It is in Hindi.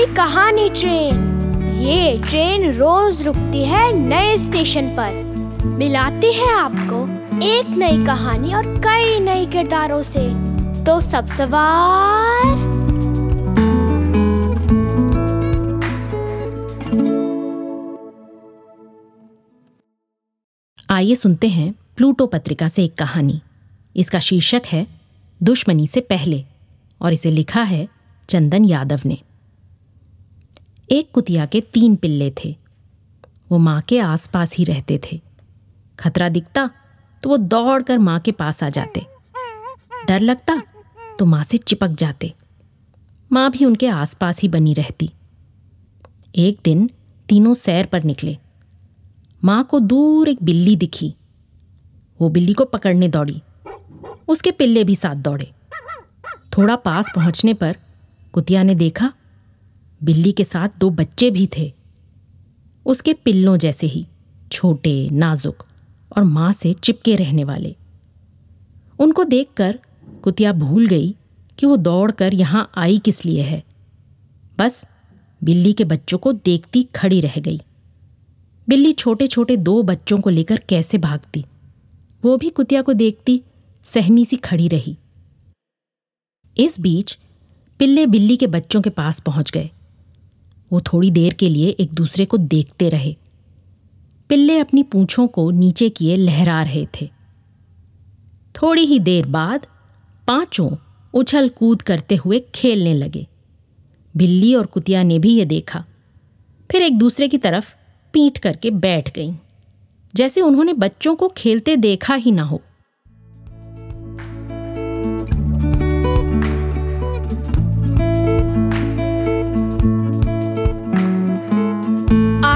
पुरानी ट्रेन। ये ट्रेन रोज रुकती है नए स्टेशन पर। मिलाती है आपको एक नई कहानी और कई नए किरदारों से। तो सब सवार। आइए सुनते हैं प्लूटो पत्रिका से एक कहानी। इसका शीर्षक है, दुश्मनी से पहले, और इसे लिखा है चंदन यादव ने। एक कुतिया के तीन पिल्ले थे। वो माँ के आसपास ही रहते थे। खतरा दिखता तो वो दौड़कर माँ के पास आ जाते। डर लगता तो माँ से चिपक जाते। माँ भी उनके आसपास ही बनी रहती। एक दिन तीनों सैर पर निकले। माँ को दूर एक बिल्ली दिखी। वो बिल्ली को पकड़ने दौड़ी। उसके पिल्ले भी साथ दौड़े। थोड़ा पास पहुँचने पर कुतिया ने देखा बिल्ली के साथ दो बच्चे भी थे। उसके पिल्लों जैसे ही, छोटे, नाजुक और माँ से चिपके रहने वाले। उनको देखकर कुतिया भूल गई कि वो दौड़कर यहाँ आई किस लिए है। बस बिल्ली के बच्चों को देखती खड़ी रह गई। बिल्ली छोटे छोटे दो बच्चों को लेकर कैसे भागती? वो भी कुतिया को देखती सहमी सी खड़ी रही। इस बीच पिल्ले बिल्ली के बच्चों के पास पहुँच गए। वो थोड़ी देर के लिए एक दूसरे को देखते रहे। पिल्ले अपनी पूंछों को नीचे किए लहरा रहे थे। थोड़ी ही देर बाद पाँचों उछल कूद करते हुए खेलने लगे। बिल्ली और कुतिया ने भी ये देखा। फिर एक दूसरे की तरफ़ पीट करके बैठ गईं। जैसे उन्होंने बच्चों को खेलते देखा ही ना हो।